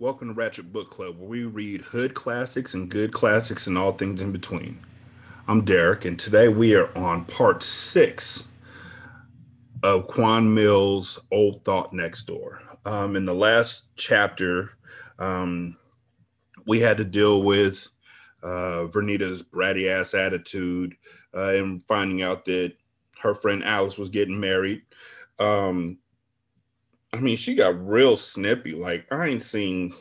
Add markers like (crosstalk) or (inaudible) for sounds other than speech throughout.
Welcome to Ratchet Book Club, where we read hood classics and good classics and all things in between. I'm Derek, and today we are on part six of Quan Millz' Old Thot Next Door. Um, in the last chapter, um, we had to deal with uh, Vernita's bratty ass attitude uh, and finding out that her friend Alice was getting married. Um, I mean, she got real snippy. Like I ain't seen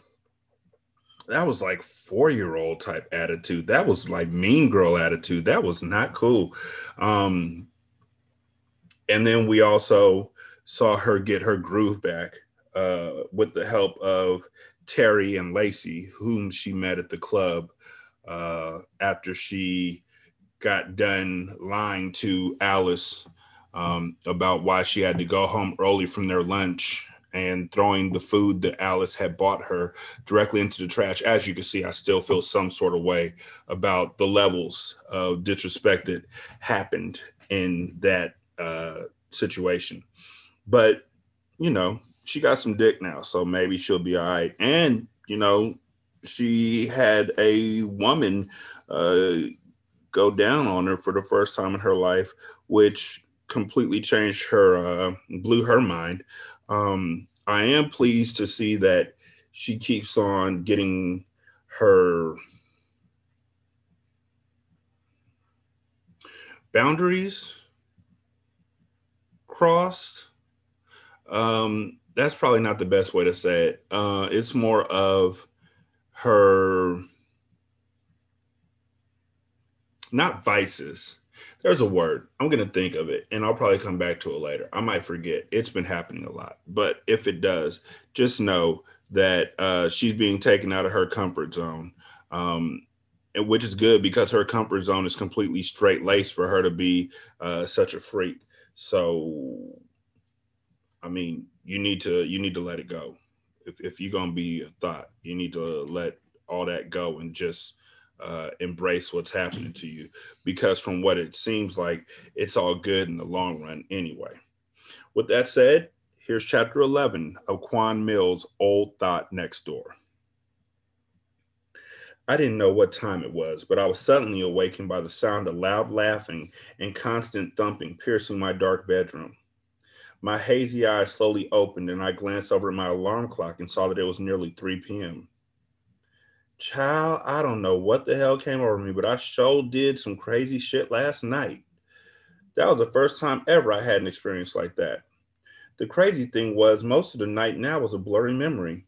that was like four year old type attitude. That was like mean girl attitude. That was not cool. Um, and then we also saw her get her groove back uh, with the help of Terry and Lacey, whom she met at the club uh, after she got done lying to Alice um, about why she had to go home early from their lunch and throwing the food that Alice had bought her directly into the trash. As you can see, I still feel some sort of way about the levels of disrespect that happened in that uh, situation. But, you know, she got some dick now, so maybe she'll be all right. And, you know, she had a woman uh, go down on her for the first time in her life, which completely changed her, uh, blew her mind. Um, I am pleased to see that she keeps on getting her boundaries crossed. Um, that's probably not the best way to say it. Uh, it's more of her not vices there's a word. I'm going to think of it and I'll probably come back to it later. I might forget. It's been happening a lot. But if it does, just know that uh, she's being taken out of her comfort zone. Um, and which is good because her comfort zone is completely straight laced for her to be uh, such a freak. So, I mean, you need to you need to let it go. If if you're gonna be a thot, you need to let all that go and just uh, embrace what's happening to you because from what it seems like it's all good in the long run anyway with that said here's chapter 11 of Quan Millz Old Thot Next Door I didn't know what time it was, but I was suddenly awakened by the sound of loud laughing and constant thumping piercing my dark bedroom. My hazy eyes slowly opened, and I glanced over at my alarm clock and saw that it was nearly 3 p.m. Child, I don't know what the hell came over me, but I sure did some crazy shit last night. That was the first time ever I had an experience like that. The crazy thing was, most of the night now was a blurry memory.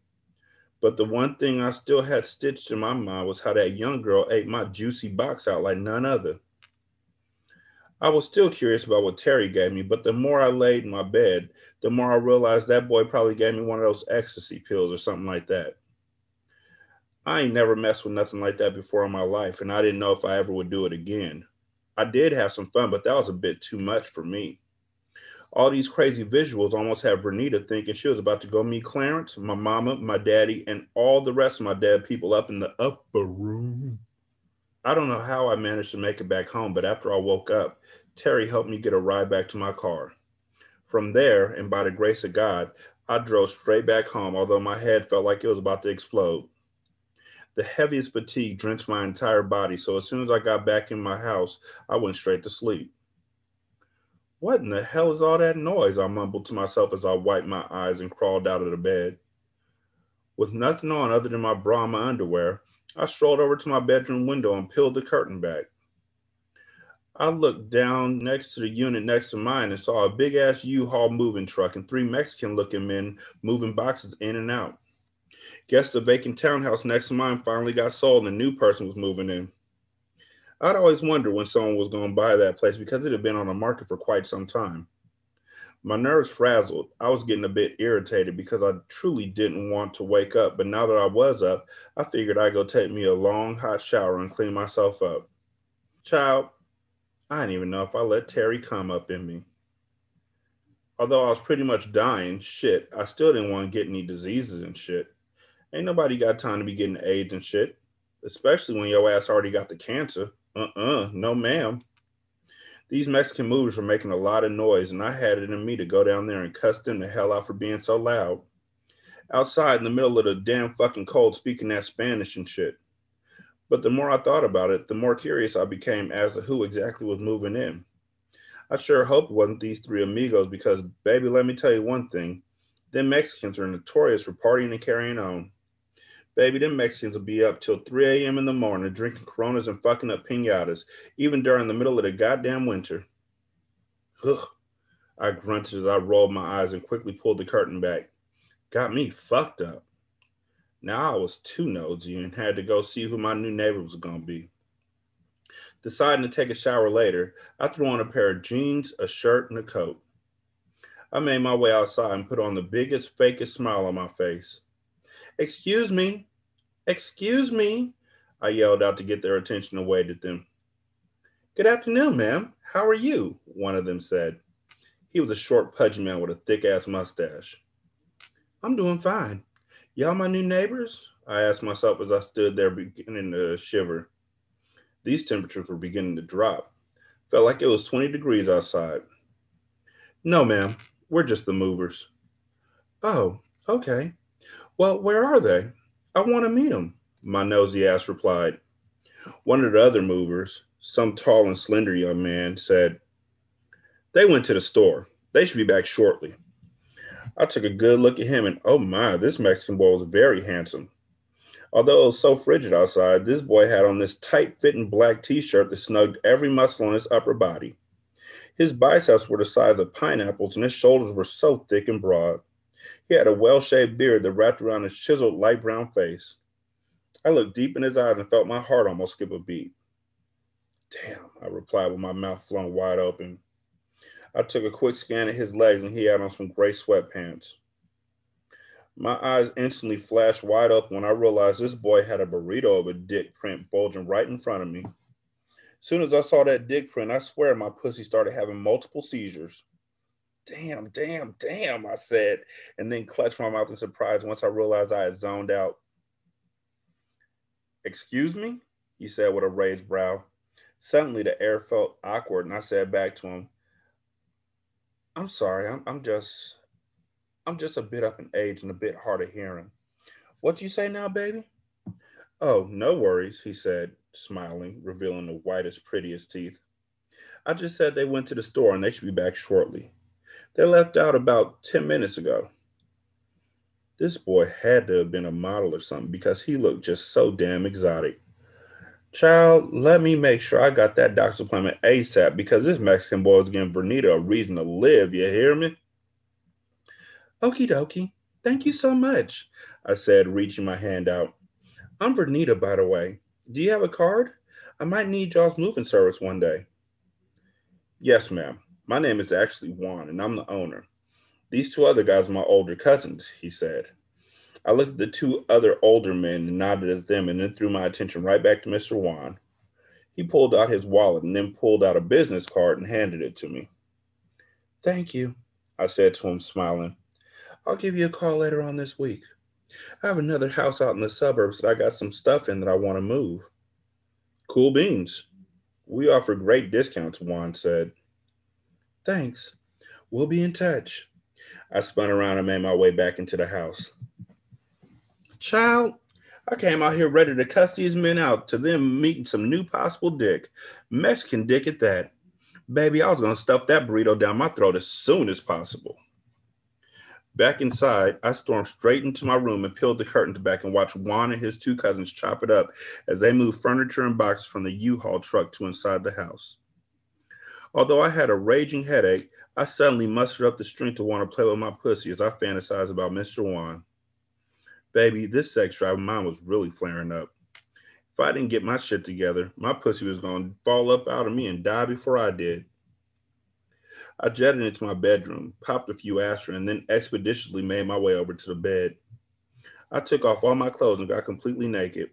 But the one thing I still had stitched in my mind was how that young girl ate my juicy box out like none other. I was still curious about what Terry gave me, but the more I laid in my bed, the more I realized that boy probably gave me one of those ecstasy pills or something like that. I ain't never messed with nothing like that before in my life, and I didn't know if I ever would do it again. I did have some fun, but that was a bit too much for me. All these crazy visuals almost have Vernita thinking she was about to go meet Clarence, my mama, my daddy, and all the rest of my dead people up in the upper room. I don't know how I managed to make it back home, but after I woke up, Terry helped me get a ride back to my car. From there, and by the grace of God, I drove straight back home, although my head felt like it was about to explode. The heaviest fatigue drenched my entire body, so as soon as I got back in my house, I went straight to sleep. What in the hell is all that noise? I mumbled to myself as I wiped my eyes and crawled out of the bed. With nothing on other than my bra and my underwear, I strolled over to my bedroom window and peeled the curtain back. I looked down next to the unit next to mine and saw a big ass U Haul moving truck and three Mexican looking men moving boxes in and out. Guess the vacant townhouse next to mine finally got sold and a new person was moving in. I'd always wondered when someone was going to buy that place because it had been on the market for quite some time. My nerves frazzled. I was getting a bit irritated because I truly didn't want to wake up. But now that I was up, I figured I'd go take me a long hot shower and clean myself up. Child, I didn't even know if I let Terry come up in me. Although I was pretty much dying, shit, I still didn't want to get any diseases and shit. Ain't nobody got time to be getting AIDS and shit, especially when your ass already got the cancer. Uh uh-uh, uh, no ma'am. These Mexican movies were making a lot of noise, and I had it in me to go down there and cuss them the hell out for being so loud. Outside in the middle of the damn fucking cold, speaking that Spanish and shit. But the more I thought about it, the more curious I became as to who exactly was moving in. I sure hope it wasn't these three amigos because, baby, let me tell you one thing. Them Mexicans are notorious for partying and carrying on. Baby, them Mexicans will be up till 3 a.m. in the morning drinking Coronas and fucking up pinatas, even during the middle of the goddamn winter. Ugh. I grunted as I rolled my eyes and quickly pulled the curtain back. Got me fucked up. Now I was too nosy and had to go see who my new neighbor was going to be. Deciding to take a shower later, I threw on a pair of jeans, a shirt, and a coat. I made my way outside and put on the biggest, fakest smile on my face. Excuse me, Excuse me, I yelled out to get their attention and waved at them. Good afternoon, ma'am. How are you? One of them said. He was a short, pudgy man with a thick ass mustache. I'm doing fine. Y'all my new neighbors? I asked myself as I stood there beginning to shiver. These temperatures were beginning to drop. Felt like it was 20 degrees outside. No, ma'am. We're just the movers. Oh, okay. Well, where are they? I want to meet him, my nosy ass replied. One of the other movers, some tall and slender young man, said, They went to the store. They should be back shortly. I took a good look at him and oh my, this Mexican boy was very handsome. Although it was so frigid outside, this boy had on this tight fitting black t shirt that snugged every muscle on his upper body. His biceps were the size of pineapples and his shoulders were so thick and broad. He had a well shaved beard that wrapped around his chiseled light brown face. I looked deep in his eyes and felt my heart almost skip a beat. Damn, I replied with my mouth flung wide open. I took a quick scan of his legs and he had on some gray sweatpants. My eyes instantly flashed wide open when I realized this boy had a burrito of a dick print bulging right in front of me. Soon as I saw that dick print, I swear my pussy started having multiple seizures damn, damn, damn, I said, and then clutched my mouth in surprise once I realized I had zoned out. Excuse me? He said with a raised brow. Suddenly the air felt awkward, and I said back to him, I'm sorry, I'm, I'm just I'm just a bit up in age and a bit hard of hearing. What you say now, baby? Oh, no worries, he said, smiling, revealing the whitest, prettiest teeth. I just said they went to the store and they should be back shortly. They left out about 10 minutes ago. This boy had to have been a model or something because he looked just so damn exotic. Child, let me make sure I got that doctor's appointment ASAP because this Mexican boy is giving Vernita a reason to live. You hear me? Okie dokie. Thank you so much, I said, reaching my hand out. I'm Vernita, by the way. Do you have a card? I might need y'all's moving service one day. Yes, ma'am. My name is actually Juan, and I'm the owner. These two other guys are my older cousins, he said. I looked at the two other older men and nodded at them and then threw my attention right back to Mr. Juan. He pulled out his wallet and then pulled out a business card and handed it to me. Thank you, I said to him, smiling. I'll give you a call later on this week. I have another house out in the suburbs that I got some stuff in that I want to move. Cool beans. We offer great discounts, Juan said. Thanks. We'll be in touch. I spun around and made my way back into the house. Child, I came out here ready to cuss these men out to them meeting some new possible dick. Mexican dick at that. Baby, I was going to stuff that burrito down my throat as soon as possible. Back inside, I stormed straight into my room and peeled the curtains back and watched Juan and his two cousins chop it up as they moved furniture and boxes from the U-Haul truck to inside the house. Although I had a raging headache, I suddenly mustered up the strength to want to play with my pussy as I fantasized about Mr. Juan. Baby, this sex drive of mine was really flaring up. If I didn't get my shit together, my pussy was going to fall up out of me and die before I did. I jetted into my bedroom, popped a few aspirin, and then expeditiously made my way over to the bed. I took off all my clothes and got completely naked.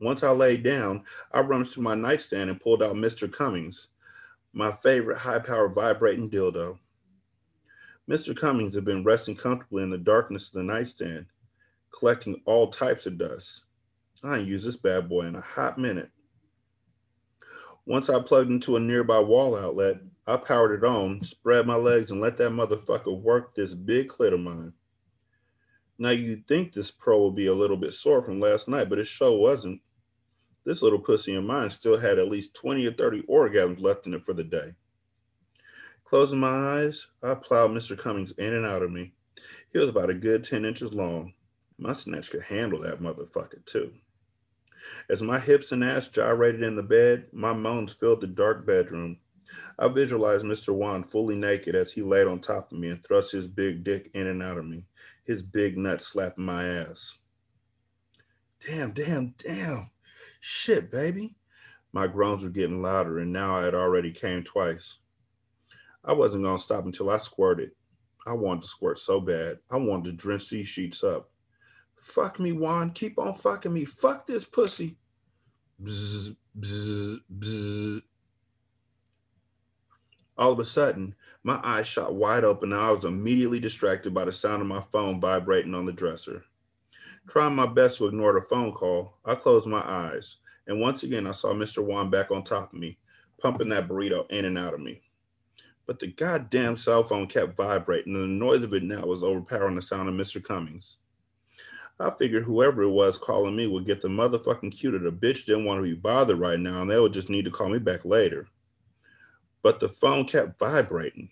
Once I laid down, I rummaged through my nightstand and pulled out Mr. Cummings, my favorite high power vibrating dildo. Mr. Cummings had been resting comfortably in the darkness of the nightstand, collecting all types of dust. I ain't used this bad boy in a hot minute. Once I plugged into a nearby wall outlet, I powered it on, spread my legs, and let that motherfucker work this big clit of mine. Now you'd think this pro would be a little bit sore from last night, but it sure wasn't. This little pussy of mine still had at least 20 or 30 orgasms left in it for the day. Closing my eyes, I plowed Mr. Cummings in and out of me. He was about a good 10 inches long. My snatch could handle that motherfucker too. As my hips and ass gyrated in the bed, my moans filled the dark bedroom. I visualized Mr. Juan fully naked as he laid on top of me and thrust his big dick in and out of me, his big nut slapping my ass. Damn, damn, damn. Shit, baby. My groans were getting louder, and now I had already came twice. I wasn't going to stop until I squirted. I wanted to squirt so bad. I wanted to drench these sheets up. Fuck me, Juan. Keep on fucking me. Fuck this pussy. Bzz, bzz, bzz. All of a sudden, my eyes shot wide open and I was immediately distracted by the sound of my phone vibrating on the dresser. Trying my best to ignore the phone call, I closed my eyes, and once again I saw Mr. Juan back on top of me, pumping that burrito in and out of me. But the goddamn cell phone kept vibrating, and the noise of it now was overpowering the sound of Mr. Cummings. I figured whoever it was calling me would get the motherfucking cue that the bitch didn't want to be bothered right now and they would just need to call me back later. But the phone kept vibrating.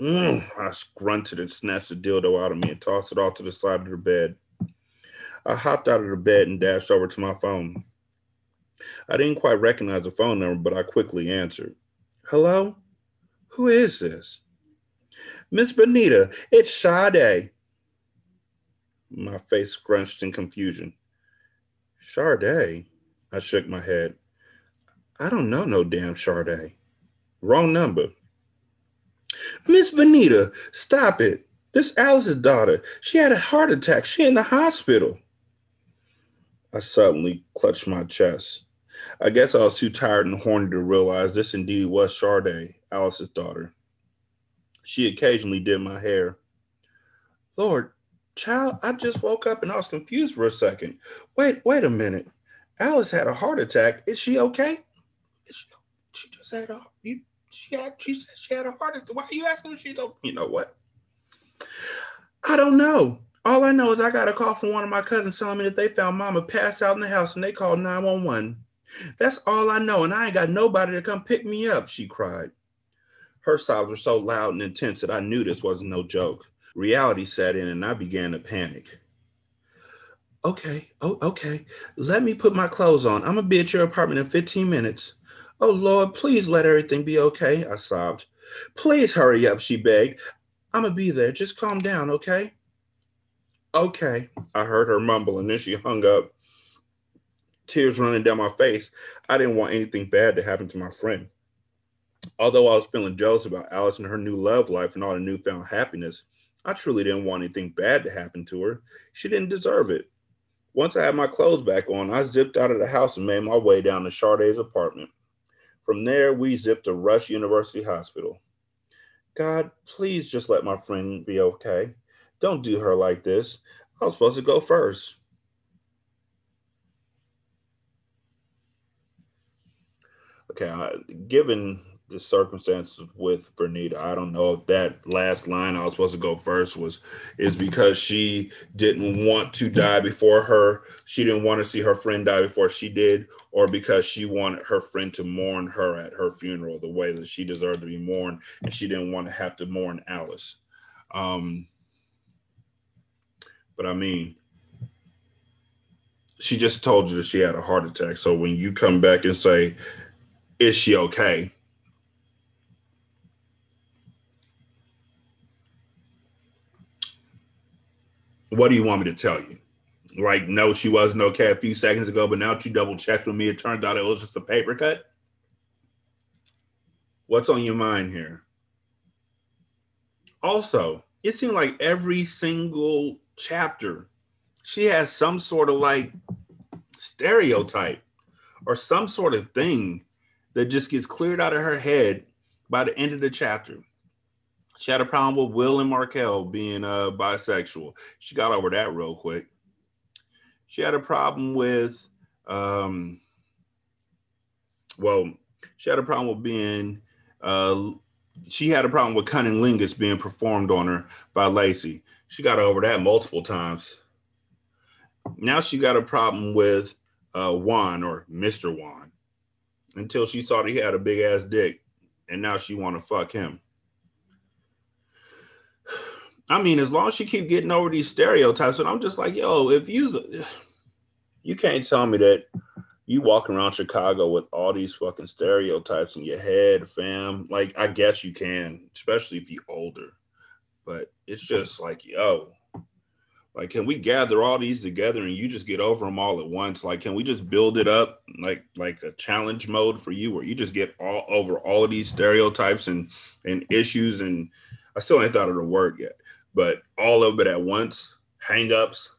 Mm, I grunted and snatched the dildo out of me and tossed it off to the side of the bed. I hopped out of the bed and dashed over to my phone. I didn't quite recognize the phone number, but I quickly answered. Hello? Who is this? Miss Vernita, it's Sade. My face scrunched in confusion. Sade? I shook my head. I don't know no damn Sade. Wrong number. Miss Vernita, stop it. This Alice's daughter. She had a heart attack. She in the hospital. I suddenly clutched my chest. I guess I was too tired and horny to realize this indeed was Sade, Alice's daughter. She occasionally did my hair. Lord, child, I just woke up and I was confused for a second. Wait, wait a minute. Alice had a heart attack. Is she okay? Is she, she just had a you, she had she said she had a heart attack. Why are you asking if she's okay? You know what? I don't know. All I know is I got a call from one of my cousins telling me that they found mama passed out in the house and they called 911. That's all I know, and I ain't got nobody to come pick me up, she cried. Her sobs were so loud and intense that I knew this wasn't no joke. Reality set in and I began to panic. Okay, oh, okay. Let me put my clothes on. I'm gonna be at your apartment in 15 minutes. Oh Lord, please let everything be okay, I sobbed. Please hurry up, she begged. I'm gonna be there. Just calm down, okay? Okay, I heard her mumble, and then she hung up, tears running down my face. I didn't want anything bad to happen to my friend. Although I was feeling jealous about Alice and her new love life and all the newfound happiness, I truly didn't want anything bad to happen to her. She didn't deserve it. Once I had my clothes back on, I zipped out of the house and made my way down to Sade's apartment. From there, we zipped to Rush University Hospital. God, please just let my friend be okay. Don't do her like this. I was supposed to go first. Okay, given the circumstances with Bernita, I don't know if that last line I was supposed to go first was is because she didn't want to die before her. She didn't want to see her friend die before she did, or because she wanted her friend to mourn her at her funeral the way that she deserved to be mourned, and she didn't want to have to mourn Alice. Um, but I mean, she just told you that she had a heart attack. So when you come back and say, "Is she okay?" what do you want me to tell you? Like, no, she wasn't okay a few seconds ago, but now that you double checked with me, it turned out it was just a paper cut. What's on your mind here? Also, it seemed like every single chapter, she has some sort of like stereotype or some sort of thing that just gets cleared out of her head by the end of the chapter. She had a problem with Will and Markel being uh, bisexual. She got over that real quick. She had a problem with, um, well, she had a problem with being, uh, she had a problem with cunning cunnilingus being performed on her by Lacey. She got over that multiple times. Now she got a problem with uh, Juan or Mr. Juan until she saw that he had a big ass dick, and now she want to fuck him. (sighs) I mean, as long as she keep getting over these stereotypes, and I'm just like, yo, if you (sighs) you can't tell me that you walking around Chicago with all these fucking stereotypes in your head, fam. Like, I guess you can, especially if you're older. But it's just like, yo, like, can we gather all these together and you just get over them all at once? Like, can we just build it up like like a challenge mode for you, where you just get all over all of these stereotypes and and issues? And I still ain't thought of the word yet but all of it at once, hangups.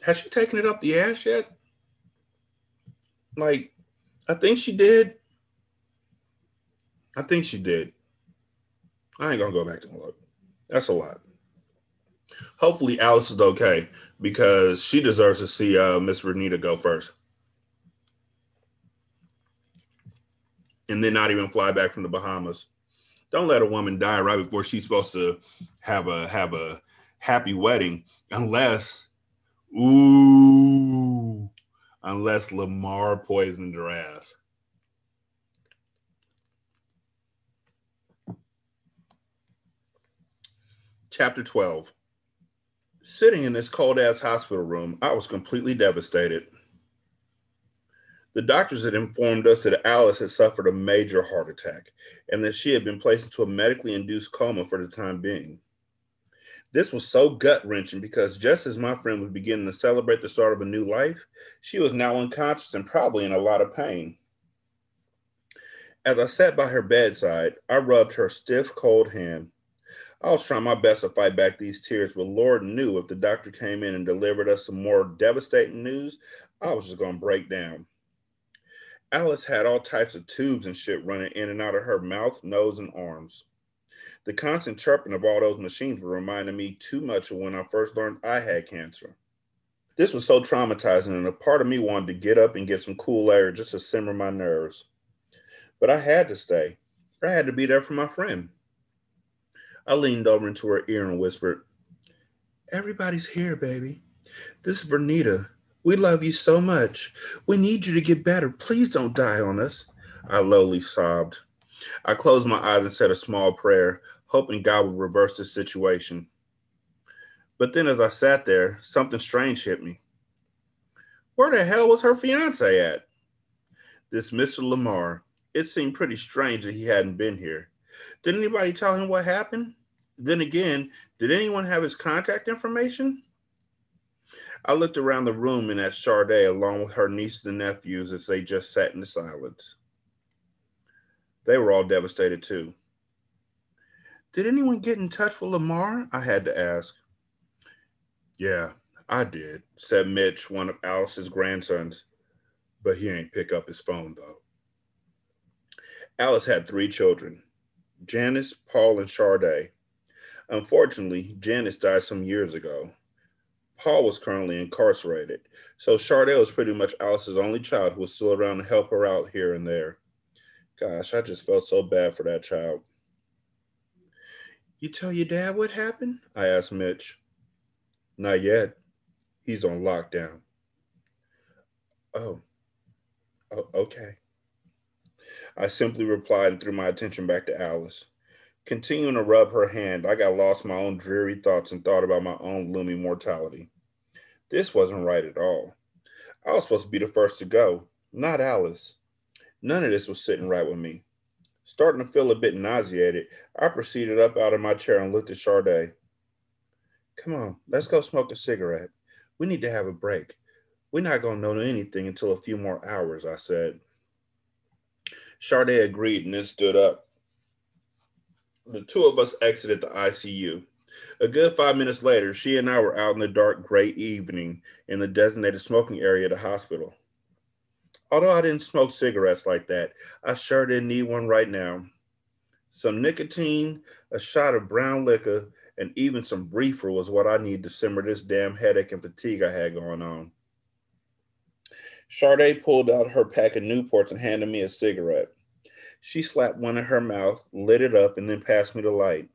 Has she taken it up the ass yet? Like, I think she did. I think she did. I ain't gonna go back to look. That's a lot. Hopefully, Alice is okay because she deserves to see uh, Miss Vernita go first. and then not even fly back from the Bahamas. Don't let a woman die right before she's supposed to have a have a happy wedding, unless, ooh, unless Lamar poisoned her ass. Chapter 12. Sitting in this cold ass hospital room, I was completely devastated. The doctors had informed us that Alice had suffered a major heart attack and that she had been placed into a medically induced coma for the time being. This was so gut wrenching because just as my friend was beginning to celebrate the start of a new life, she was now unconscious and probably in a lot of pain. As I sat by her bedside, I rubbed her stiff, cold hand. I was trying my best to fight back these tears, but Lord knew if the doctor came in and delivered us some more devastating news, I was just going to break down. Alice had all types of tubes and shit running in and out of her mouth, nose, and arms. The constant chirping of all those machines were reminding me too much of when I first learned I had cancer. This was so traumatizing, and a part of me wanted to get up and get some cool air just to simmer my nerves. But I had to stay. I had to be there for my friend. I leaned over into her ear and whispered, Everybody's here, baby. This is Vernita. We love you so much. We need you to get better. Please don't die on us. I lowly sobbed. I closed my eyes and said a small prayer, hoping God would reverse the situation. But then, as I sat there, something strange hit me. Where the hell was her fiance at? This Mr. Lamar. It seemed pretty strange that he hadn't been here. Did anybody tell him what happened? Then again, did anyone have his contact information? I looked around the room and at Sade along with her nieces and nephews as they just sat in silence. They were all devastated too. Did anyone get in touch with Lamar? I had to ask. Yeah, I did, said Mitch, one of Alice's grandsons. But he ain't pick up his phone though. Alice had three children Janice, Paul, and Sade. Unfortunately, Janice died some years ago. Paul was currently incarcerated, so Chardell was pretty much Alice's only child who was still around to help her out here and there. Gosh, I just felt so bad for that child. You tell your dad what happened? I asked Mitch. Not yet. He's on lockdown. Oh, oh okay. I simply replied and threw my attention back to Alice. Continuing to rub her hand, I got lost in my own dreary thoughts and thought about my own looming mortality. This wasn't right at all. I was supposed to be the first to go, not Alice. None of this was sitting right with me. Starting to feel a bit nauseated, I proceeded up out of my chair and looked at Sharday. Come on, let's go smoke a cigarette. We need to have a break. We're not going to know anything until a few more hours, I said. Sharday agreed and then stood up. The two of us exited the ICU. A good five minutes later, she and I were out in the dark gray evening in the designated smoking area of the hospital. Although I didn't smoke cigarettes like that, I sure didn't need one right now. Some nicotine, a shot of brown liquor, and even some reefer was what I needed to simmer this damn headache and fatigue I had going on. Sharday pulled out her pack of Newports and handed me a cigarette. She slapped one in her mouth, lit it up, and then passed me the light.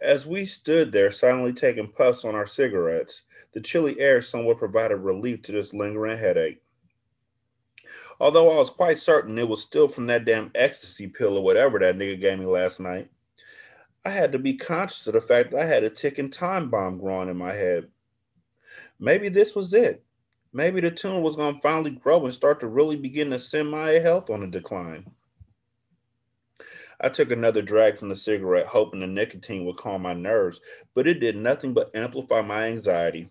As we stood there silently taking puffs on our cigarettes, the chilly air somewhat provided relief to this lingering headache. Although I was quite certain it was still from that damn ecstasy pill or whatever that nigga gave me last night, I had to be conscious of the fact that I had a ticking time bomb growing in my head. Maybe this was it maybe the tumor was going to finally grow and start to really begin to send my health on a decline. I took another drag from the cigarette, hoping the nicotine would calm my nerves, but it did nothing but amplify my anxiety.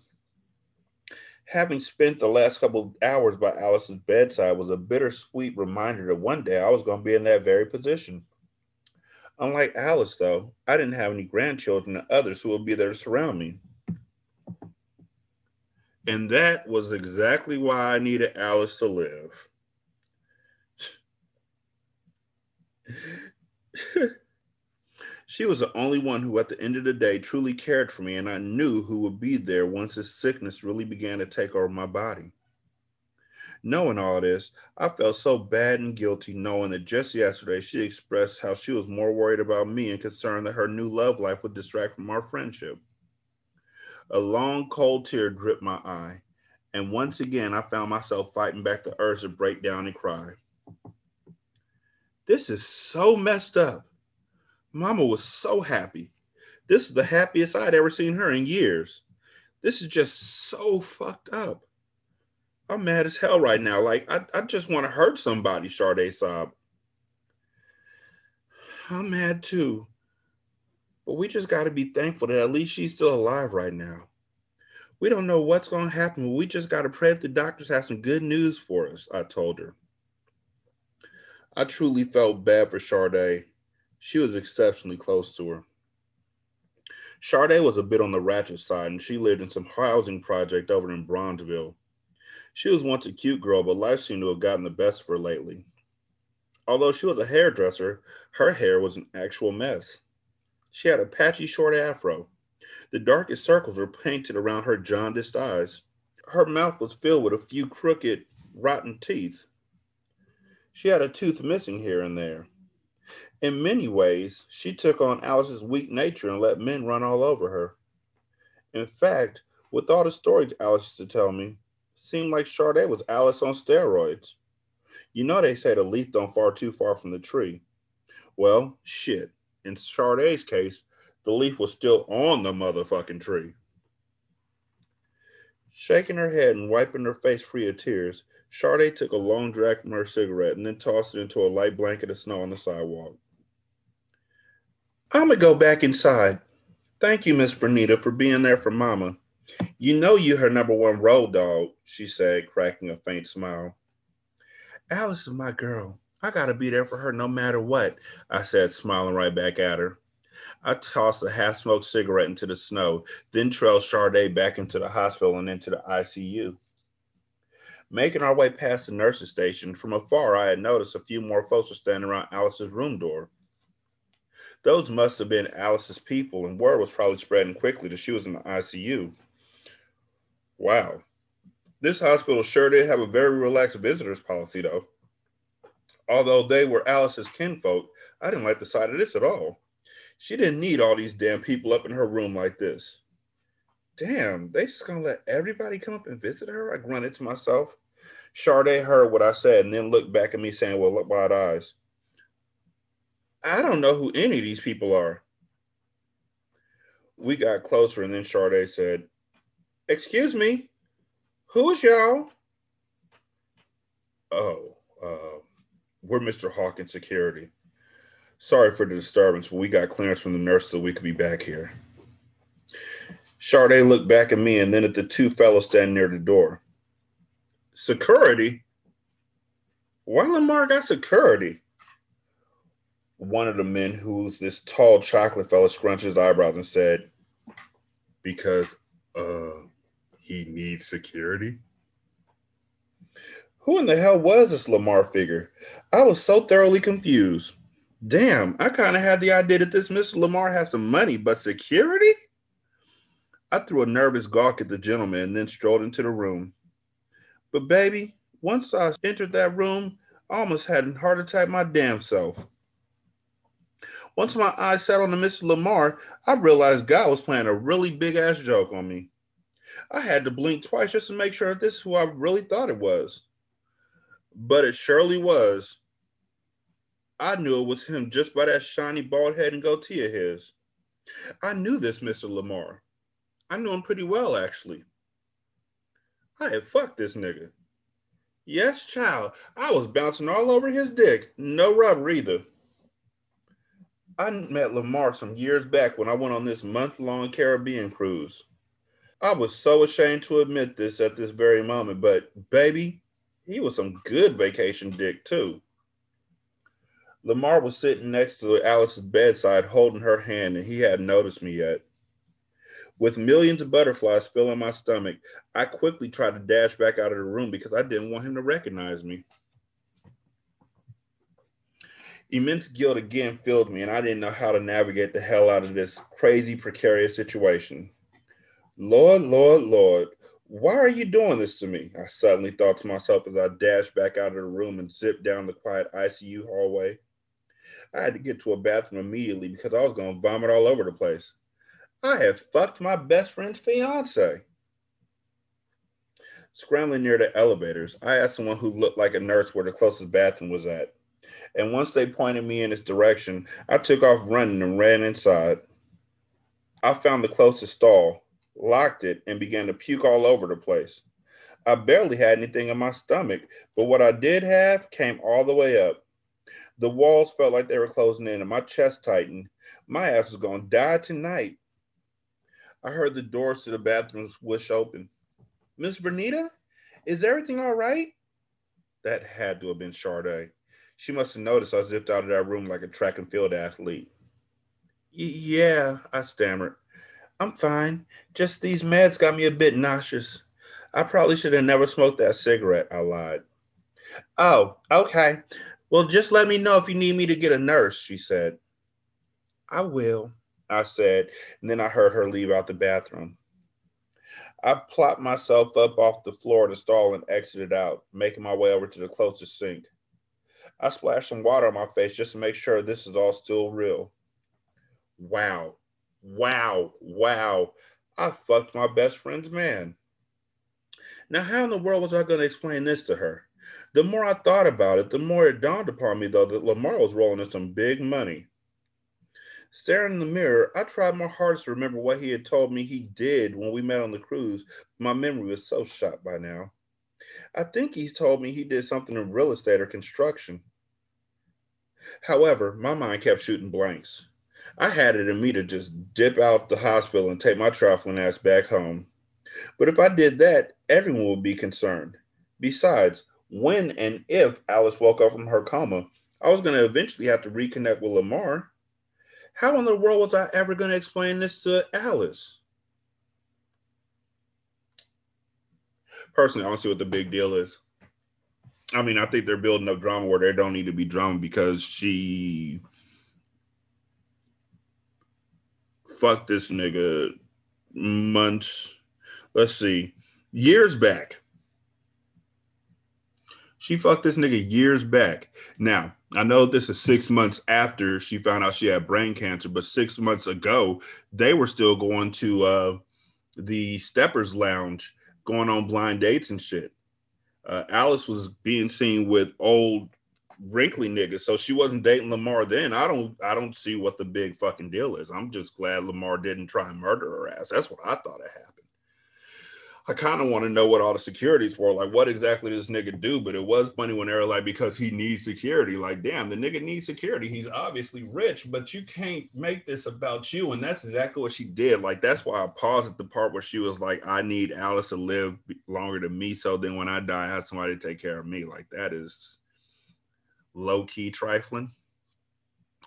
Having spent the last couple of hours by Alice's bedside was a bittersweet reminder that one day I was going to be in that very position. Unlike Alice, though, I didn't have any grandchildren and others who would be there to surround me. And that was exactly why I needed Alice to live. (laughs) she was the only one who, at the end of the day, truly cared for me, and I knew who would be there once this sickness really began to take over my body. Knowing all this, I felt so bad and guilty knowing that just yesterday she expressed how she was more worried about me and concerned that her new love life would distract from our friendship. A long, cold tear dripped my eye, and once again I found myself fighting back the urge to break down and cry. This is so messed up. Mama was so happy. This is the happiest I'd ever seen her in years. This is just so fucked up. I'm mad as hell right now. Like, I, I just want to hurt somebody, Sharday sobbed. I'm mad too. But we just got to be thankful that at least she's still alive right now. We don't know what's going to happen, we just got to pray if the doctors have some good news for us, I told her. I truly felt bad for Sharday. She was exceptionally close to her. Sharday was a bit on the ratchet side, and she lived in some housing project over in Bronzeville. She was once a cute girl, but life seemed to have gotten the best of her lately. Although she was a hairdresser, her hair was an actual mess. She had a patchy short afro. The darkest circles were painted around her jaundiced eyes. Her mouth was filled with a few crooked, rotten teeth. She had a tooth missing here and there. In many ways, she took on Alice's weak nature and let men run all over her. In fact, with all the stories Alice used to tell me, seemed like Sharday was Alice on steroids. You know they say the leaf don't fall too far from the tree. Well, shit. In Sharday's case, the leaf was still on the motherfucking tree. Shaking her head and wiping her face free of tears, Sharday took a long drag from her cigarette and then tossed it into a light blanket of snow on the sidewalk. I'm gonna go back inside. Thank you, Miss Bernita, for being there for Mama. You know you her number one road dog, she said, cracking a faint smile. Alice is my girl. I got to be there for her no matter what, I said, smiling right back at her. I tossed a half smoked cigarette into the snow, then trailed Sharday back into the hospital and into the ICU. Making our way past the nurse's station, from afar, I had noticed a few more folks were standing around Alice's room door. Those must have been Alice's people, and word was probably spreading quickly that she was in the ICU. Wow. This hospital sure did have a very relaxed visitors policy, though. Although they were Alice's kinfolk, I didn't like the sight of this at all. She didn't need all these damn people up in her room like this. Damn, they just gonna let everybody come up and visit her? I grunted to myself. Sade heard what I said and then looked back at me saying, Well, look wide eyes. I don't know who any of these people are. We got closer, and then Sade said, Excuse me, who is y'all? Oh, uh, we're Mr. Hawkins Security. Sorry for the disturbance, but we got clearance from the nurse so we could be back here. Sade looked back at me and then at the two fellows standing near the door. Security? Why Lamar got security? One of the men, who's this tall chocolate fellow, scrunched his eyebrows and said, Because uh he needs security. Who in the hell was this Lamar figure? I was so thoroughly confused. Damn, I kind of had the idea that this Mr. Lamar has some money, but security? I threw a nervous gawk at the gentleman and then strolled into the room. But baby, once I entered that room, I almost had a heart attack my damn self. Once my eyes settled on the Mr. Lamar, I realized God was playing a really big ass joke on me. I had to blink twice just to make sure that this is who I really thought it was. But it surely was. I knew it was him just by that shiny bald head and goatee of his. I knew this Mr. Lamar. I knew him pretty well, actually. I had fucked this nigga. Yes, child. I was bouncing all over his dick. No rubber either. I met Lamar some years back when I went on this month long Caribbean cruise. I was so ashamed to admit this at this very moment, but baby, he was some good vacation dick too. Lamar was sitting next to Alice's bedside holding her hand, and he hadn't noticed me yet. With millions of butterflies filling my stomach, I quickly tried to dash back out of the room because I didn't want him to recognize me. Immense guilt again filled me, and I didn't know how to navigate the hell out of this crazy, precarious situation. Lord, Lord, Lord, why are you doing this to me? I suddenly thought to myself as I dashed back out of the room and zipped down the quiet ICU hallway. I had to get to a bathroom immediately because I was going to vomit all over the place. I have fucked my best friend's fiance. Scrambling near the elevators, I asked someone who looked like a nurse where the closest bathroom was at. And once they pointed me in its direction, I took off running and ran inside. I found the closest stall, locked it, and began to puke all over the place. I barely had anything in my stomach, but what I did have came all the way up. The walls felt like they were closing in, and my chest tightened. My ass was going to die tonight. I heard the doors to the bathrooms swish open. Miss Bernita, is everything all right? That had to have been Sade. She must have noticed I zipped out of that room like a track and field athlete. yeah, I stammered. I'm fine. Just these meds got me a bit nauseous. I probably should have never smoked that cigarette, I lied. Oh, okay. Well, just let me know if you need me to get a nurse, she said. I will, I said, and then I heard her leave out the bathroom. I plopped myself up off the floor of the stall and exited out, making my way over to the closest sink. I splashed some water on my face just to make sure this is all still real. Wow, wow, wow. I fucked my best friend's man. Now, how in the world was I going to explain this to her? The more I thought about it, the more it dawned upon me, though, that Lamar was rolling in some big money. Staring in the mirror, I tried my hardest to remember what he had told me he did when we met on the cruise. My memory was so shot by now. I think he told me he did something in real estate or construction. However, my mind kept shooting blanks. I had it in me to just dip out the hospital and take my trifling ass back home. But if I did that, everyone would be concerned. Besides, when and if Alice woke up from her coma, I was going to eventually have to reconnect with Lamar. How in the world was I ever going to explain this to Alice? Personally, I don't see what the big deal is. I mean, I think they're building up drama where there don't need to be drama because she fucked this nigga months. Let's see years back. She fucked this nigga years back. Now, I know this is six months after she found out she had brain cancer, but six months ago, they were still going to uh, the Steppers Lounge, going on blind dates and shit. Uh, Alice was being seen with old wrinkly niggas, so she wasn't dating Lamar then. I don't, I don't see what the big fucking deal is. I'm just glad Lamar didn't try and murder her ass. That's what I thought had happened. I kind of want to know what all the securities were. Like, what exactly does nigga do? But it was funny when they were like, because he needs security. Like, damn, the nigga needs security. He's obviously rich, but you can't make this about you. And that's exactly what she did. Like, that's why I paused at the part where she was like, I need Alice to live longer than me. So then when I die, I have somebody to take care of me. Like, that is low key trifling.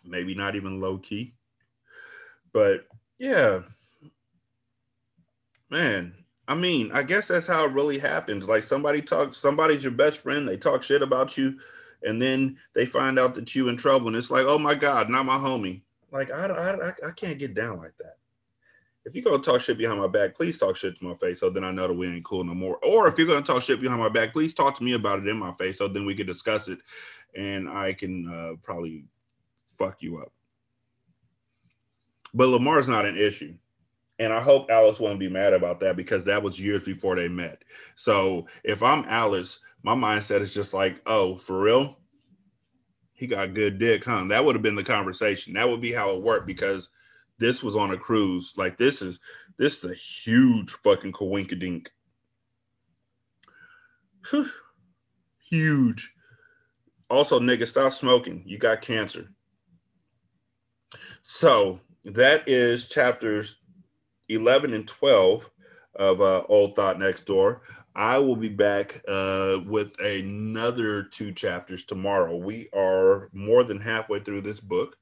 Maybe not even low key. But yeah, man, I mean, I guess that's how it really happens. Like somebody talks, somebody's your best friend, they talk shit about you, and then they find out that you in trouble, and it's like, oh my god, not my homie. Like I, I, I can't get down like that. If you're gonna talk shit behind my back, please talk shit to my face, so then I know that we ain't cool no more. Or if you're gonna talk shit behind my back, please talk to me about it in my face, so then we can discuss it, and I can uh, probably fuck you up. But Lamar's not an issue. And I hope Alice won't be mad about that because that was years before they met. So if I'm Alice, my mindset is just like, oh, for real? He got good dick, huh? That would have been the conversation. That would be how it worked because this was on a cruise. Like this is this is a huge fucking coinkadink. huge. Also, nigga, stop smoking. You got cancer. So that is chapters 11 and 12 of uh, Old Thot Next Door. I will be back uh, with another two chapters tomorrow. We are more than halfway through this book.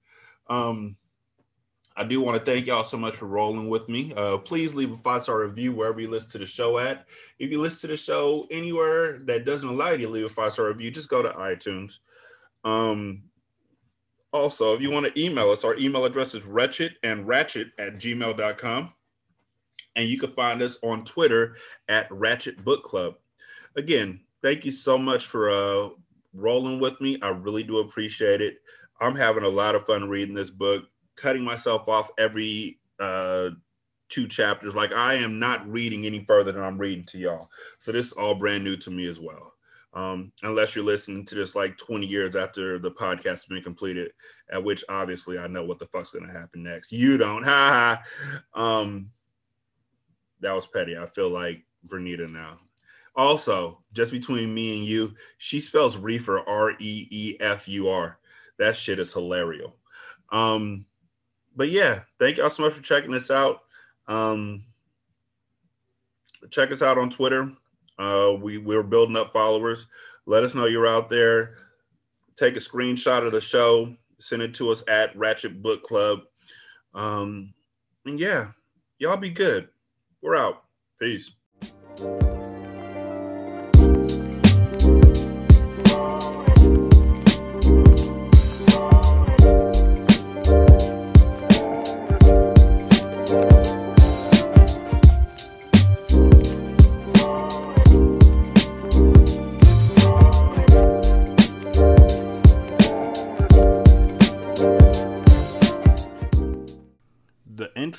Um, I do want to thank y'all so much for rolling with me. Uh, please leave a five star review wherever you listen to the show at. If you listen to the show anywhere that doesn't allow you to leave a five star review, just go to iTunes. Um, also, if you want to email us, our email address is wretched and ratchet at gmail.com and you can find us on Twitter at Ratchet Book Club. Again, thank you so much for uh, rolling with me. I really do appreciate it. I'm having a lot of fun reading this book, cutting myself off every uh, two chapters. Like I am not reading any further than I'm reading to y'all. So this is all brand new to me as well. Um, unless you're listening to this like 20 years after the podcast has been completed, at which obviously I know what the fuck's gonna happen next. You don't, ha ha. Um, that was petty. I feel like Vernita now. Also, just between me and you, she spells reefer R E E F U R. That shit is hilarious. Um, but yeah, thank y'all so much for checking us out. Um, check us out on Twitter. Uh, we we're building up followers. Let us know you're out there. Take a screenshot of the show. Send it to us at Ratchet Book Club. Um, and yeah, y'all be good. We're out. Peace.